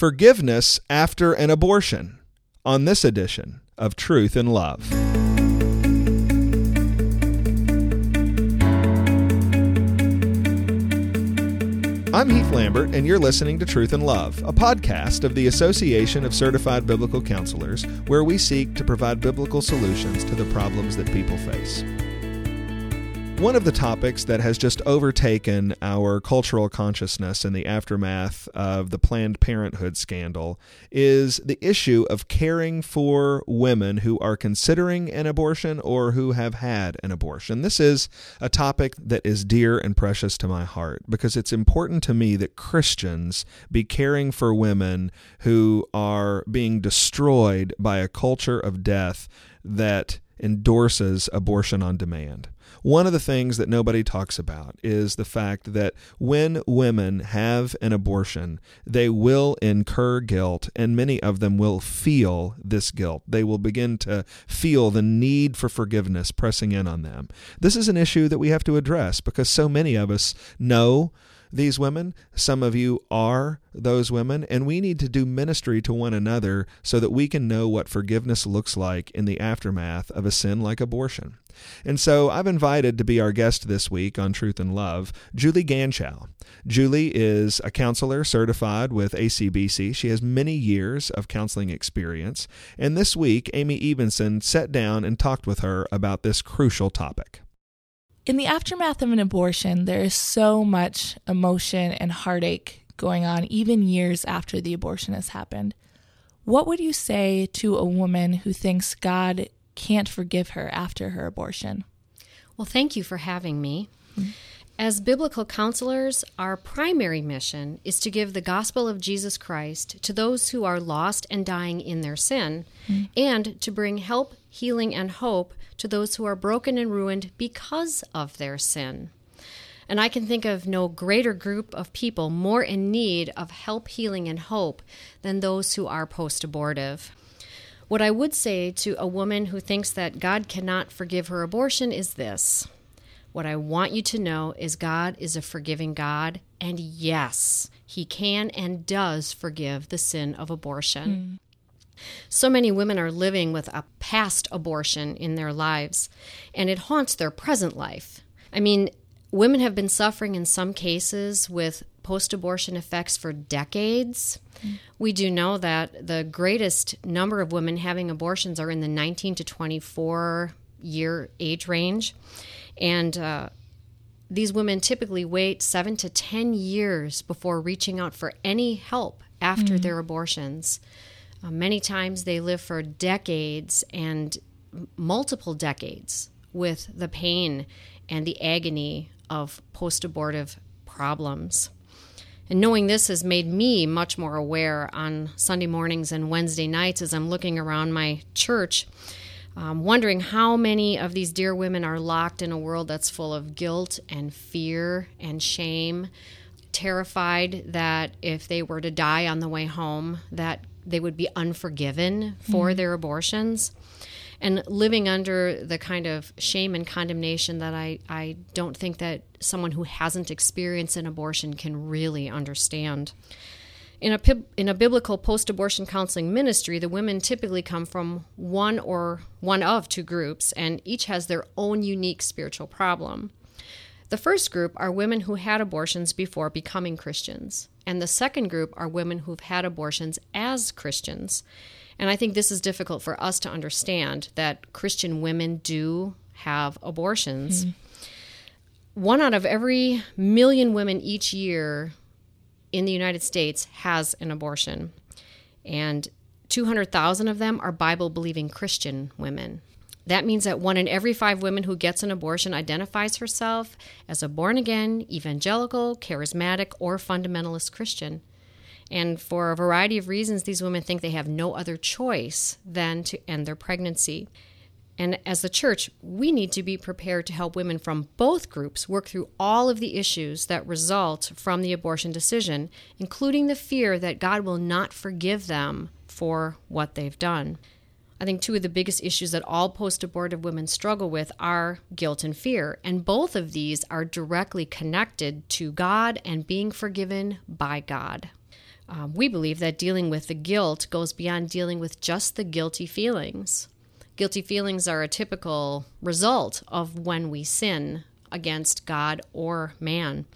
Forgiveness after an abortion on this edition of Truth and Love. I'm Heath Lambert, and you're listening to Truth and Love, a podcast of the Association of Certified Biblical Counselors, where we seek to provide biblical solutions to the problems that people face. One of the topics that has just overtaken our cultural consciousness in the aftermath of the Planned Parenthood scandal is the issue of caring for women who are considering an abortion or who have had an abortion. This is a topic that is dear and precious to my heart because it's important to me that Christians be caring for women who are being destroyed by a culture of death that endorses abortion on demand. One of the things that nobody talks about is the fact that when women have an abortion, they will incur guilt, and many of them will feel this guilt. They will begin to feel the need for forgiveness pressing in on them. This is an issue that we have to address because so many of us know these women. Some of you are those women, and we need to do ministry to one another so that we can know what forgiveness looks like in the aftermath of a sin like abortion. And so I've invited to be our guest this week on Truth and Love, Julie Ganschow. Julie is a counselor certified with ACBC. She has many years of counseling experience. And this week, Amy Evenson sat down and talked with her about this crucial topic. In the aftermath of an abortion, there is so much emotion and heartache going on, even years after the abortion has happened. What would you say to a woman who thinks God can't forgive her after her abortion? Well, thank you for having me. Mm-hmm. As biblical counselors, our primary mission is to give the gospel of Jesus Christ to those who are lost and dying in their sin, mm-hmm. and to bring help, healing, and hope to those who are broken and ruined because of their sin. And I can think of no greater group of people more in need of help, healing, and hope than those who are post abortive. What I would say to a woman who thinks that God cannot forgive her abortion is this. What I want you to know is God is a forgiving God, and yes, He can and does forgive the sin of abortion. Mm. So many women are living with a past abortion in their lives, and it haunts their present life. I mean, women have been suffering in some cases with post abortion effects for decades. We do know that the greatest number of women having abortions are in the 19 to 24 year age range. And uh, these women typically wait seven to 10 years before reaching out for any help after mm-hmm. their abortions. Uh, many times they live for decades and multiple decades with the pain and the agony of post abortive problems. And knowing this has made me much more aware on Sunday mornings and Wednesday nights as I'm looking around my church, um, wondering how many of these dear women are locked in a world that's full of guilt and fear and shame, terrified that if they were to die on the way home, that they would be unforgiven for mm-hmm. their abortions and living under the kind of shame and condemnation that I, I don't think that someone who hasn't experienced an abortion can really understand. In a, in a biblical post abortion counseling ministry, the women typically come from one or one of two groups, and each has their own unique spiritual problem. The first group are women who had abortions before becoming Christians, and the second group are women who've had abortions as Christians. And I think this is difficult for us to understand that Christian women do have abortions. Mm. One out of every million women each year in the United States has an abortion. And 200,000 of them are Bible believing Christian women. That means that one in every five women who gets an abortion identifies herself as a born again, evangelical, charismatic, or fundamentalist Christian. And for a variety of reasons, these women think they have no other choice than to end their pregnancy. And as the church, we need to be prepared to help women from both groups work through all of the issues that result from the abortion decision, including the fear that God will not forgive them for what they've done. I think two of the biggest issues that all post abortive women struggle with are guilt and fear. And both of these are directly connected to God and being forgiven by God. Um, we believe that dealing with the guilt goes beyond dealing with just the guilty feelings. Guilty feelings are a typical result of when we sin against God or man.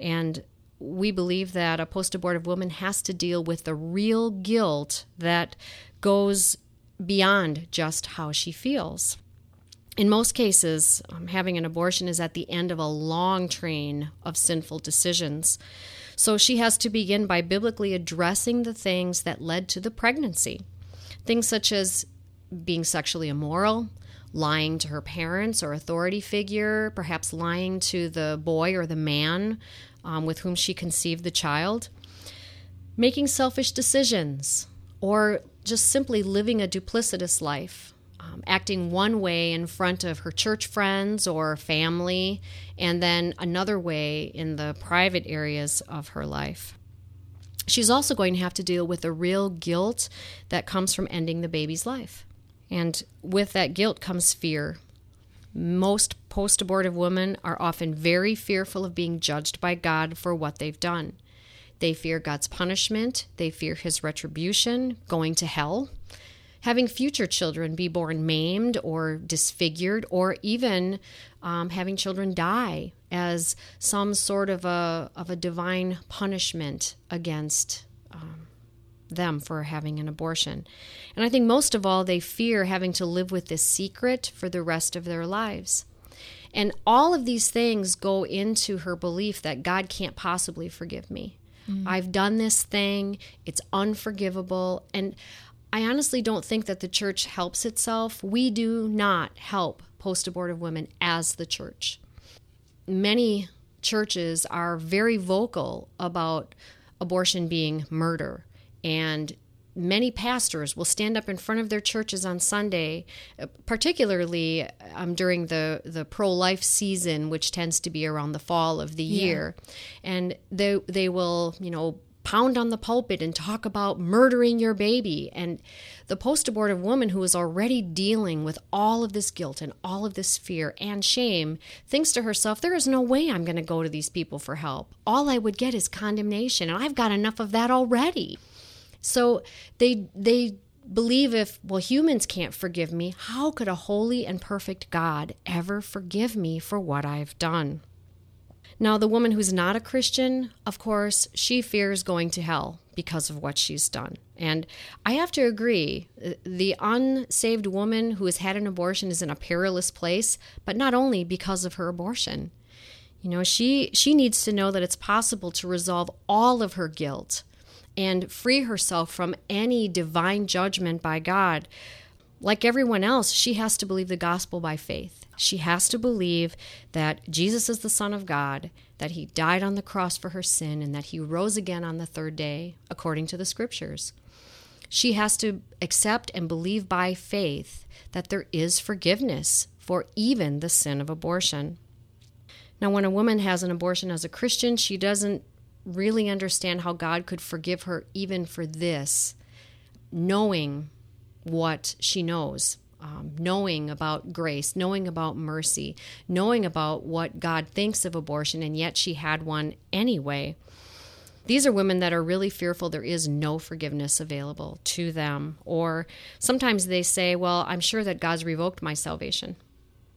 And we believe that a post abortive woman has to deal with the real guilt that goes beyond just how she feels. In most cases, um, having an abortion is at the end of a long train of sinful decisions. So she has to begin by biblically addressing the things that led to the pregnancy. Things such as being sexually immoral, lying to her parents or authority figure, perhaps lying to the boy or the man um, with whom she conceived the child, making selfish decisions, or just simply living a duplicitous life, um, acting one way in front of her church friends or family, and then another way in the private areas of her life. She's also going to have to deal with the real guilt that comes from ending the baby's life. And with that guilt comes fear. Most post abortive women are often very fearful of being judged by God for what they've done. They fear God's punishment, they fear his retribution, going to hell, having future children be born maimed or disfigured, or even um, having children die as some sort of a, of a divine punishment against um, them for having an abortion. And I think most of all, they fear having to live with this secret for the rest of their lives. And all of these things go into her belief that God can't possibly forgive me. Mm. I've done this thing, it's unforgivable. And I honestly don't think that the church helps itself. We do not help post abortive women as the church. Many churches are very vocal about abortion being murder and many pastors will stand up in front of their churches on Sunday, uh, particularly um, during the, the pro life season, which tends to be around the fall of the yeah. year. And they, they will, you know, pound on the pulpit and talk about murdering your baby. And the post abortive woman who is already dealing with all of this guilt and all of this fear and shame thinks to herself, there is no way I'm going to go to these people for help. All I would get is condemnation, and I've got enough of that already. So they they believe if well humans can't forgive me, how could a holy and perfect God ever forgive me for what I've done? Now, the woman who's not a Christian, of course, she fears going to hell because of what she's done. And I have to agree, the unsaved woman who has had an abortion is in a perilous place, but not only because of her abortion. You know, she she needs to know that it's possible to resolve all of her guilt and free herself from any divine judgment by God. Like everyone else, she has to believe the gospel by faith. She has to believe that Jesus is the Son of God, that he died on the cross for her sin, and that he rose again on the third day, according to the scriptures. She has to accept and believe by faith that there is forgiveness for even the sin of abortion. Now, when a woman has an abortion as a Christian, she doesn't really understand how God could forgive her even for this, knowing what she knows, um, knowing about grace, knowing about mercy, knowing about what God thinks of abortion, and yet she had one anyway. These are women that are really fearful there is no forgiveness available to them. Or sometimes they say, Well, I'm sure that God's revoked my salvation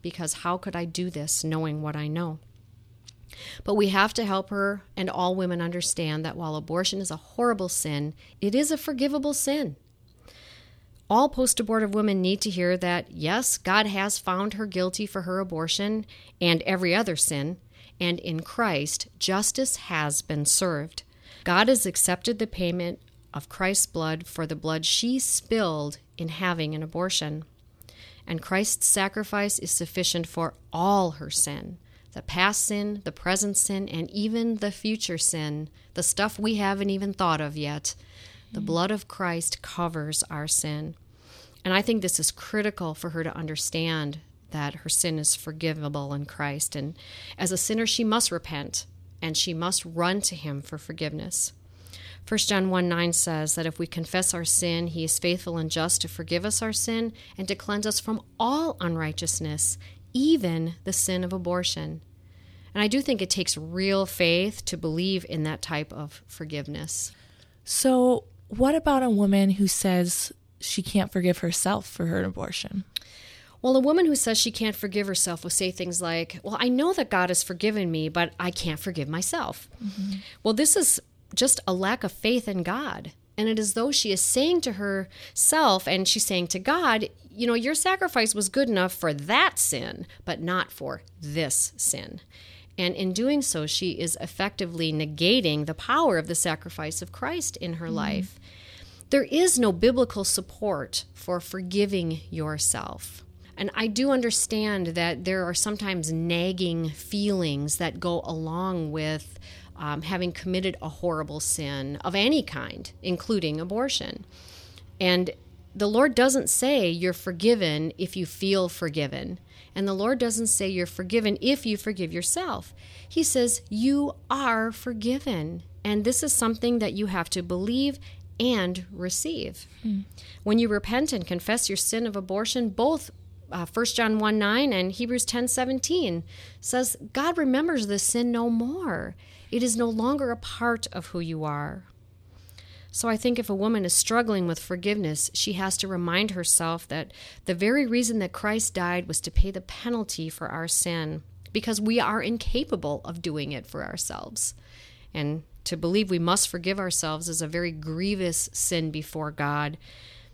because how could I do this knowing what I know? But we have to help her and all women understand that while abortion is a horrible sin, it is a forgivable sin. All post abortive women need to hear that, yes, God has found her guilty for her abortion and every other sin, and in Christ, justice has been served. God has accepted the payment of Christ's blood for the blood she spilled in having an abortion. And Christ's sacrifice is sufficient for all her sin the past sin, the present sin, and even the future sin, the stuff we haven't even thought of yet. The mm-hmm. blood of Christ covers our sin. And I think this is critical for her to understand that her sin is forgivable in Christ. And as a sinner, she must repent and she must run to him for forgiveness. 1 John 1 9 says that if we confess our sin, he is faithful and just to forgive us our sin and to cleanse us from all unrighteousness even the sin of abortion. And I do think it takes real faith to believe in that type of forgiveness. So, what about a woman who says she can't forgive herself for her abortion? Well, a woman who says she can't forgive herself will say things like, Well, I know that God has forgiven me, but I can't forgive myself. Mm-hmm. Well, this is just a lack of faith in God. And it is though she is saying to herself and she's saying to God, you know, your sacrifice was good enough for that sin, but not for this sin. And in doing so, she is effectively negating the power of the sacrifice of Christ in her mm. life. There is no biblical support for forgiving yourself. And I do understand that there are sometimes nagging feelings that go along with um, having committed a horrible sin of any kind, including abortion. And the Lord doesn't say you're forgiven if you feel forgiven. And the Lord doesn't say you're forgiven if you forgive yourself. He says you are forgiven. And this is something that you have to believe and receive. Hmm. When you repent and confess your sin of abortion, both uh, 1 John 1 9 and Hebrews 10 17 says, God remembers this sin no more. It is no longer a part of who you are. So I think if a woman is struggling with forgiveness, she has to remind herself that the very reason that Christ died was to pay the penalty for our sin, because we are incapable of doing it for ourselves. And to believe we must forgive ourselves is a very grievous sin before God,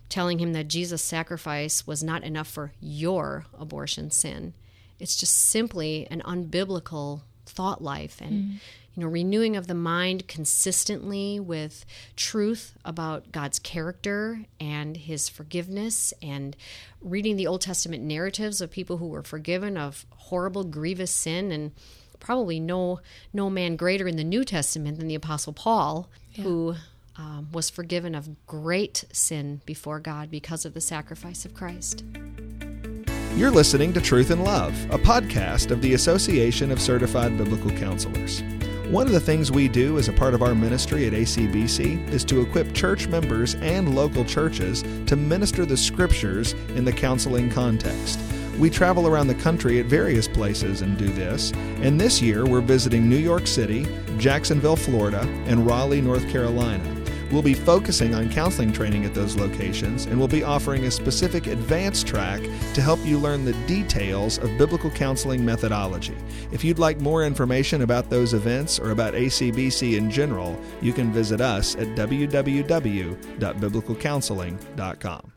telling Him that Jesus' sacrifice was not enough for your abortion sin. It's just simply an unbiblical thought life. And mm you know, renewing of the mind consistently with truth about God's character and his forgiveness and reading the Old Testament narratives of people who were forgiven of horrible grievous sin and probably no no man greater in the New Testament than the apostle Paul yeah. who um, was forgiven of great sin before God because of the sacrifice of Christ. You're listening to Truth and Love, a podcast of the Association of Certified Biblical Counselors. One of the things we do as a part of our ministry at ACBC is to equip church members and local churches to minister the scriptures in the counseling context. We travel around the country at various places and do this, and this year we're visiting New York City, Jacksonville, Florida, and Raleigh, North Carolina. We'll be focusing on counseling training at those locations, and we'll be offering a specific advanced track to help you learn the details of biblical counseling methodology. If you'd like more information about those events or about ACBC in general, you can visit us at www.biblicalcounseling.com.